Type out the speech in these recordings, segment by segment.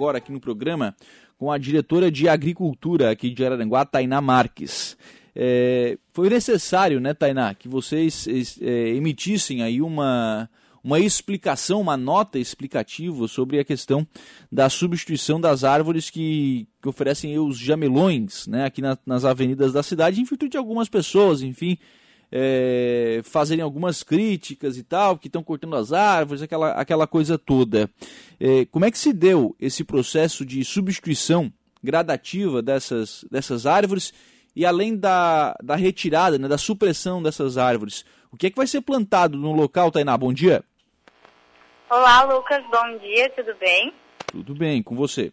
agora aqui no programa com a diretora de Agricultura aqui de Araranguá, Tainá Marques. É, foi necessário, né, Tainá, que vocês é, emitissem aí uma, uma explicação, uma nota explicativa sobre a questão da substituição das árvores que, que oferecem os jamelões né, aqui na, nas avenidas da cidade, em virtude de algumas pessoas, enfim, é, fazerem algumas críticas e tal, que estão cortando as árvores, aquela, aquela coisa toda. É, como é que se deu esse processo de substituição gradativa dessas, dessas árvores e além da, da retirada, né, da supressão dessas árvores? O que é que vai ser plantado no local, Tainá? Bom dia. Olá, Lucas. Bom dia, tudo bem? Tudo bem, com você.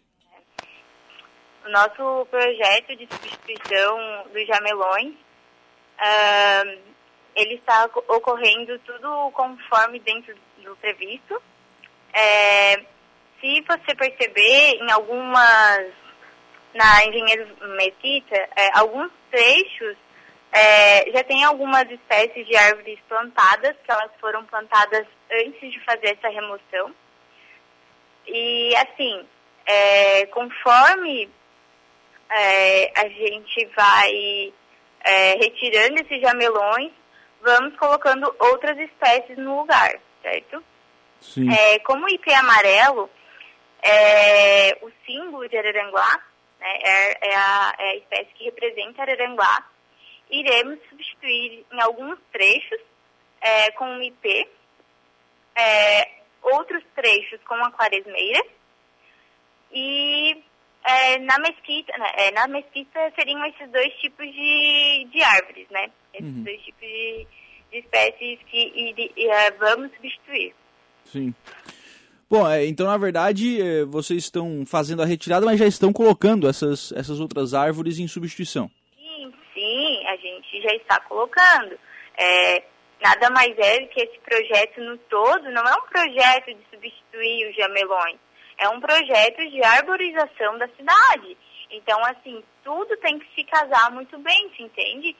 O nosso projeto de substituição dos jamelões Uh, ele está ocorrendo tudo conforme dentro do previsto. É, se você perceber em algumas, na Engenheiro Mesquita, é, alguns trechos é, já tem algumas espécies de árvores plantadas, que elas foram plantadas antes de fazer essa remoção. E assim, é, conforme é, a gente vai é, retirando esses jamelões, vamos colocando outras espécies no lugar, certo? Sim. É, como o ipê amarelo, é, o símbolo de Araranguá, né, é, é, a, é, a, espécie que representa Araranguá, iremos substituir em alguns trechos é, com o ipê, é, outros trechos com a quaresmeira, e é, na mesquita, né, é, na mesquita seriam esses dois tipos de, de árvores, né? Esses uhum. dois tipos de, de espécies que e, e, uh, vamos substituir. Sim. Bom, é, então na verdade é, vocês estão fazendo a retirada, mas já estão colocando essas, essas outras árvores em substituição. Sim, sim, a gente já está colocando. É, nada mais é que esse projeto no todo não é um projeto de substituir os jamelões é um projeto de arborização da cidade. Então, assim, tudo tem que se casar muito bem, se entende?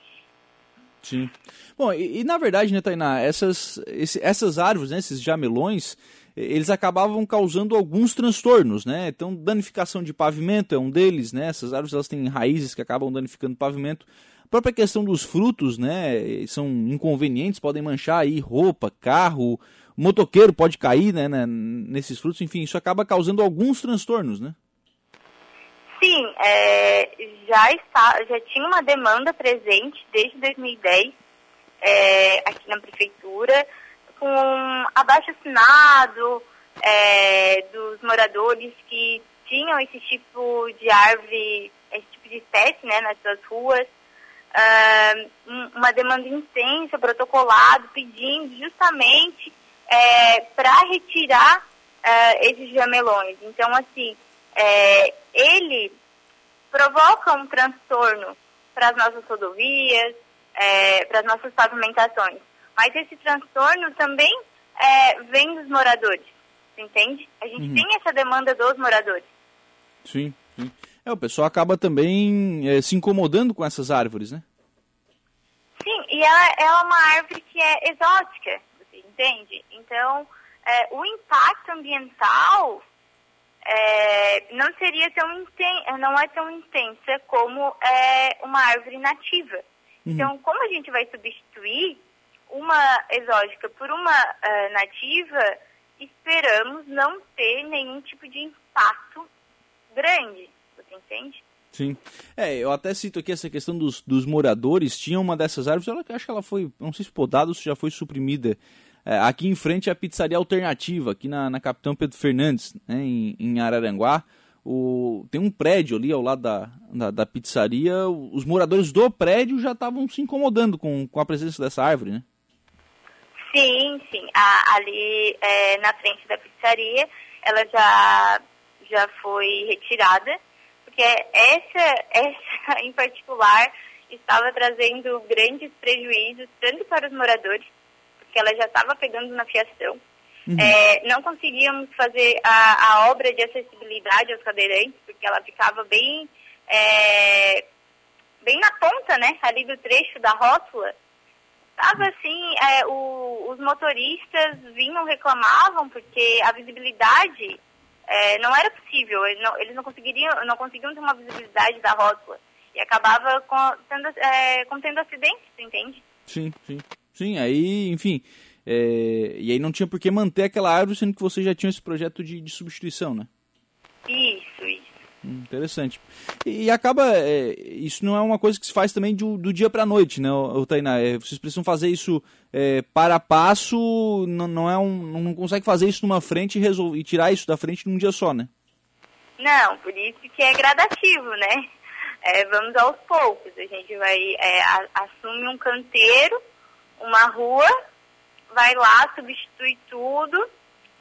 Sim. Bom, e, e na verdade, né, Tainá, essas, esse, essas árvores, né, esses jamelões, eles acabavam causando alguns transtornos, né? Então, danificação de pavimento é um deles, né? Essas árvores elas têm raízes que acabam danificando o pavimento. A própria questão dos frutos, né? São inconvenientes, podem manchar aí roupa, carro, motoqueiro pode cair né, né, nesses frutos, enfim, isso acaba causando alguns transtornos, né? Sim, é, já, está, já tinha uma demanda presente desde 2010 é, aqui na prefeitura, com abaixo assinado é, dos moradores que tinham esse tipo de árvore, esse tipo de espécie né, nas suas ruas, uh, uma demanda intensa, protocolado, pedindo justamente é, para retirar é, esses jamelões. Então, assim, é, ele provoca um transtorno para as nossas rodovias, é, para as nossas pavimentações. Mas esse transtorno também é, vem dos moradores, entende? A gente uhum. tem essa demanda dos moradores. Sim, sim. É, o pessoal acaba também é, se incomodando com essas árvores, né? Sim, e ela, ela é uma árvore que é exótica entende? Então, é, o impacto ambiental é, não seria tão inten não é tão intensa como é, uma árvore nativa. Uhum. Então, como a gente vai substituir uma exótica por uma uh, nativa, esperamos não ter nenhum tipo de impacto grande, você entende? Sim. É, eu até cito aqui essa questão dos, dos moradores. Tinha uma dessas árvores, ela, acho que ela foi, não sei se podada ou se já foi suprimida é, aqui em frente é a pizzaria alternativa, aqui na, na Capitão Pedro Fernandes, né, em, em Araranguá. O, tem um prédio ali ao lado da, da, da pizzaria. Os moradores do prédio já estavam se incomodando com, com a presença dessa árvore, né? Sim, sim. A, ali é, na frente da pizzaria, ela já, já foi retirada, porque essa, essa em particular estava trazendo grandes prejuízos tanto para os moradores porque ela já estava pegando na fiação. Uhum. É, não conseguíamos fazer a, a, obra de acessibilidade aos cadeirantes, porque ela ficava bem, é, bem na ponta, né, ali do trecho da rótula. Estava assim, é, o, os motoristas vinham, reclamavam, porque a visibilidade é, não era possível, eles não, eles não, conseguiriam, não conseguiam ter uma visibilidade da rótula e acabava com, tendo, é, contendo acidentes, entende? Sim, sim. Sim, aí, enfim, é, e aí não tinha por que manter aquela árvore, sendo que você já tinha esse projeto de, de substituição, né? Isso, isso. Hum, interessante. E, acaba, é, isso não é uma coisa que se faz também do, do dia para a noite, né, o Tainá? É, vocês precisam fazer isso é, para passo, não, não, é um, não consegue fazer isso numa frente e, resolver, e tirar isso da frente num dia só, né? Não, por isso que é gradativo, né? É, vamos aos poucos. A gente vai, é, assume um canteiro, uma rua, vai lá, substitui tudo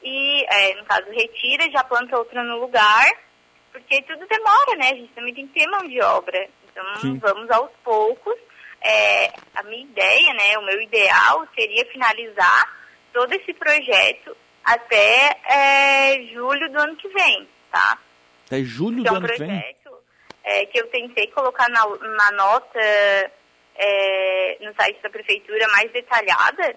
e, é, no caso, retira, já planta outra no lugar, porque tudo demora, né? A gente também tem que ter mão de obra. Então, Sim. vamos aos poucos. É, a minha ideia, né, o meu ideal seria finalizar todo esse projeto até é, julho do ano que vem, tá? Até julho do é um ano que vem? projeto é, que eu tentei colocar na, na nota é, no site da prefeitura mais detalhada,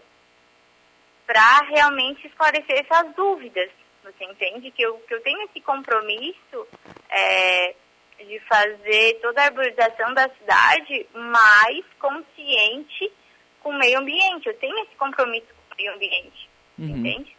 para realmente esclarecer essas dúvidas. Você entende que eu, que eu tenho esse compromisso é, de fazer toda a arborização da cidade mais consciente com o meio ambiente. Eu tenho esse compromisso com o meio ambiente, uhum. entende?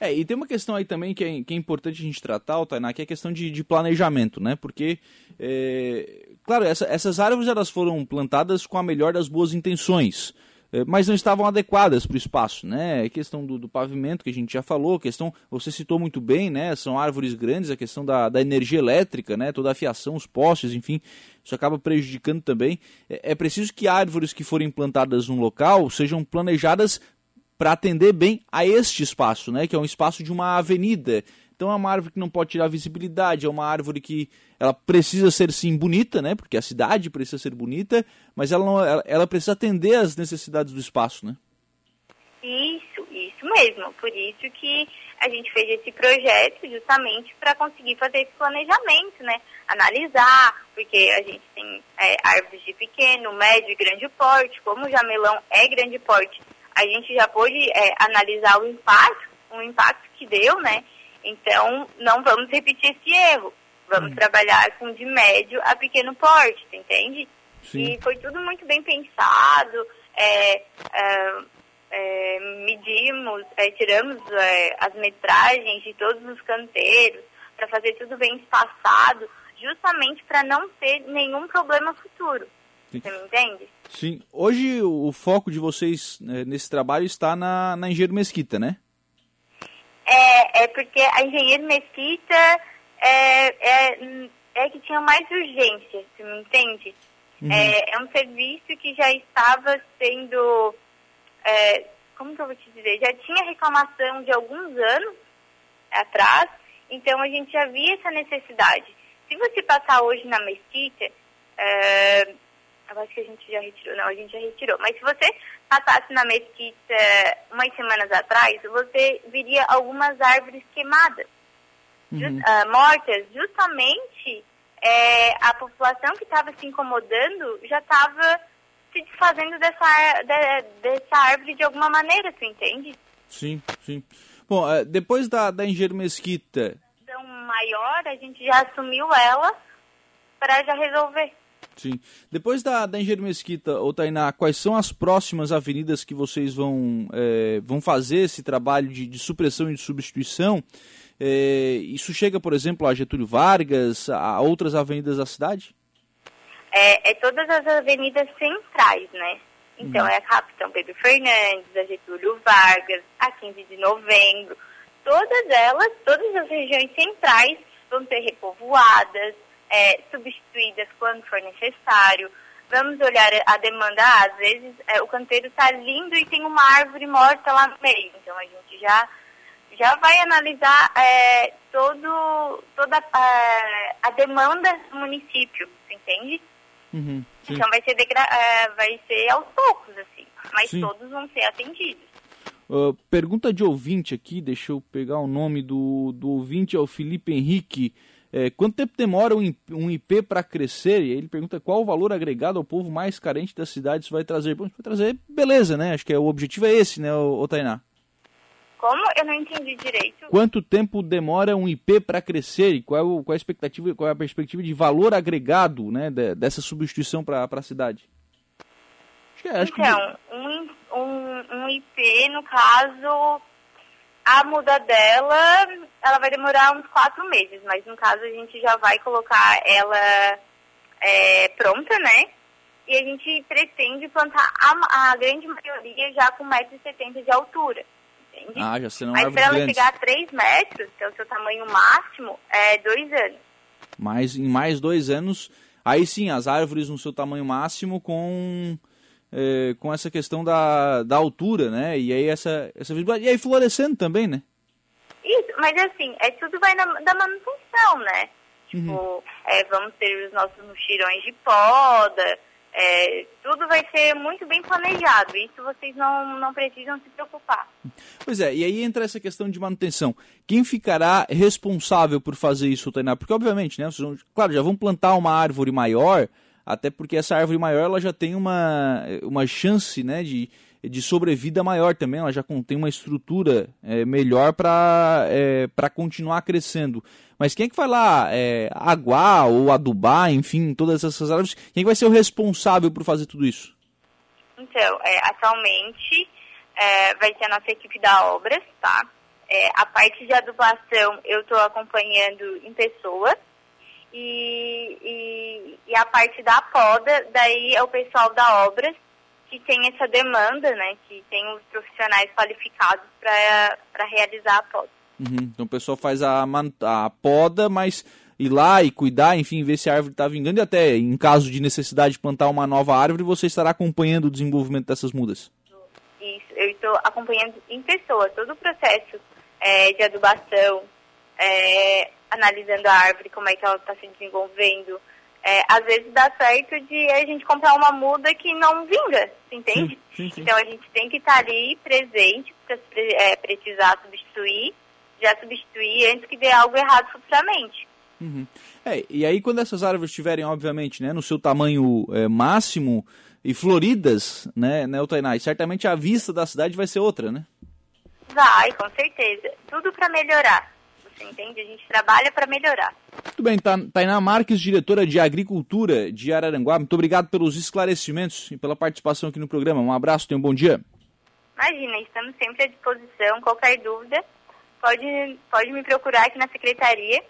É, e tem uma questão aí também que é, que é importante a gente tratar, Tainá, que é a questão de, de planejamento, né? Porque, é, claro, essa, essas árvores elas foram plantadas com a melhor das boas intenções. Eh, mas não estavam adequadas para o espaço, né? A questão do, do, pavimento que a gente já falou, questão, você citou muito bem, né? São árvores grandes, a questão da, da energia elétrica, né? Toda a fiação, os postes, enfim, isso acaba prejudicando também. É, é preciso que árvores que forem plantadas num local sejam planejadas para atender bem a este espaço, né? Que é um espaço de uma avenida. Então é uma árvore que não pode tirar visibilidade, é uma árvore que ela precisa ser sim bonita, né? Porque a cidade precisa ser bonita, mas ela, não, ela, ela precisa atender às necessidades do espaço, né? Isso, isso mesmo. Por isso que a gente fez esse projeto justamente para conseguir fazer esse planejamento, né? Analisar, porque a gente tem é, árvores de pequeno, médio e grande porte. Como o jamelão é grande porte, a gente já pôde é, analisar o impacto, o impacto que deu, né? Então, não vamos repetir esse erro. Vamos hum. trabalhar com de médio a pequeno porte, entende? Sim. E foi tudo muito bem pensado. É, é, é, medimos, é, tiramos é, as metragens de todos os canteiros para fazer tudo bem espaçado, justamente para não ter nenhum problema futuro. Sim. Você me entende? Sim. Hoje o foco de vocês né, nesse trabalho está na, na Engenheiro Mesquita, né? É, é porque a Engenheiro Mesquita é, é, é que tinha mais urgência, você me entende? Uhum. É, é um serviço que já estava sendo, é, como que eu vou te dizer, já tinha reclamação de alguns anos atrás, então a gente já via essa necessidade. Se você passar hoje na Mesquita, é, eu acho que a gente já retirou. Não, a gente já retirou. Mas se você passasse na mesquita umas semanas atrás, você viria algumas árvores queimadas, uhum. just, uh, mortas, justamente é, a população que estava se incomodando já estava se desfazendo dessa, de, dessa árvore de alguma maneira, tu entende? Sim, sim. Bom, é, depois da, da Engenheiro Mesquita... Então, maior, a gente já assumiu ela para já resolver. Sim. Depois da, da Engenheiro Mesquita, ou Tainá, quais são as próximas avenidas que vocês vão, é, vão fazer esse trabalho de, de supressão e de substituição? É, isso chega, por exemplo, a Getúlio Vargas, a outras avenidas da cidade? É, é todas as avenidas centrais, né? Então, uhum. é a Capitão Pedro Fernandes, a Getúlio Vargas, a 15 de novembro. Todas elas, todas as regiões centrais vão ser repovoadas, é, substituídas quando for necessário. Vamos olhar a demanda. às vezes é, o canteiro está lindo e tem uma árvore morta lá no meio. Então a gente já, já vai analisar é, todo, toda a, a, demanda do município, entende? Uhum, então vai ser, degra é, vai ser aos poucos, assim, mas sim. todos vão ser atendidos. Uh, pergunta de ouvinte aqui, deixa eu pegar o nome do, do ouvinte, é o Felipe Henrique. É, quanto tempo demora um IP para crescer? E aí ele pergunta qual o valor agregado ao povo mais carente da cidade isso vai trazer. Bom, vai trazer beleza, né? Acho que é, o objetivo é esse, né, o Tainá? Como? Eu não entendi direito. Quanto tempo demora um IP para crescer e qual, qual, a expectativa, qual é a perspectiva de valor agregado né, dessa substituição para a cidade? Acho que, é, acho então, que... um, um, um IP, no caso, a muda dela, ela vai demorar uns quatro meses, mas no caso a gente já vai colocar ela é, pronta, né? E a gente pretende plantar a, a grande maioria já com 1,70m de altura. Entende? Ah, já serão Mas para ela chegar a 3 metros, que é o seu tamanho máximo, é dois anos. Mas em mais dois anos, aí sim, as árvores no seu tamanho máximo com é, com essa questão da, da altura, né? E aí essa, essa visibilidade. E aí florescendo também, né? Isso, mas assim, é, tudo vai na, da manutenção, né? Tipo, uhum. é, vamos ter os nossos muxirões de poda, é, tudo vai ser muito bem planejado. Isso vocês não, não precisam se preocupar. Pois é, e aí entra essa questão de manutenção. Quem ficará responsável por fazer isso, Tainá? Porque, obviamente, né? Vocês vão, claro, já vão plantar uma árvore maior, até porque essa árvore maior ela já tem uma, uma chance né, de, de sobrevida maior também, ela já tem uma estrutura é, melhor para é, continuar crescendo. Mas quem é que vai lá é, aguar ou adubar, enfim, todas essas árvores? Quem é vai ser o responsável por fazer tudo isso? Então, é, atualmente é, vai ser a nossa equipe da Obras, tá? É, a parte de adubação eu estou acompanhando em pessoa e, e, e, a parte da poda, daí é o pessoal da Obras que tem essa demanda, né? Que tem os profissionais qualificados para realizar a poda. Uhum. Então o pessoal faz a, a poda, mas ir lá e cuidar, enfim, ver se a árvore está vingando e até, em caso de necessidade de plantar uma nova árvore, você estará acompanhando o desenvolvimento dessas mudas. Isso, eu estou acompanhando em pessoa todo o processo é, de adubação, é, analisando a árvore, como é que ela está se desenvolvendo, é, às vezes dá certo de a gente comprar uma muda que não vinga, entende? Sim, sim, sim. Então a gente tem que estar ali presente para é, precisar substituir, já substituir antes que dê algo errado futuramente. Uhum. É, e aí quando essas árvores estiverem, obviamente, né, no seu tamanho é, máximo e floridas, né, né, Tainai, certamente a vista da cidade vai ser outra, né? Vai, com certeza. Tudo para melhorar entende? A gente trabalha para melhorar. Muito bem, Tainá Marques, diretora de Agricultura de Araranguá, muito obrigado pelos esclarecimentos e pela participação aqui no programa. Um abraço, tenha um bom dia. Imagina, estamos sempre à disposição. Qualquer dúvida, pode, pode me procurar aqui na secretaria,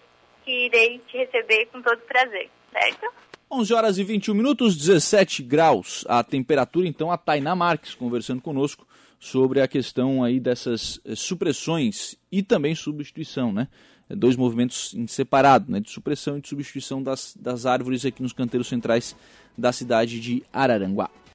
que irei te receber com todo prazer, certo? 11 horas e 21 minutos, 17 graus a temperatura. Então, a Tainá Marques conversando conosco sobre a questão aí dessas eh, supressões e também substituição, né? É dois movimentos em separado, né? De supressão e de substituição das, das árvores aqui nos canteiros centrais da cidade de Araranguá.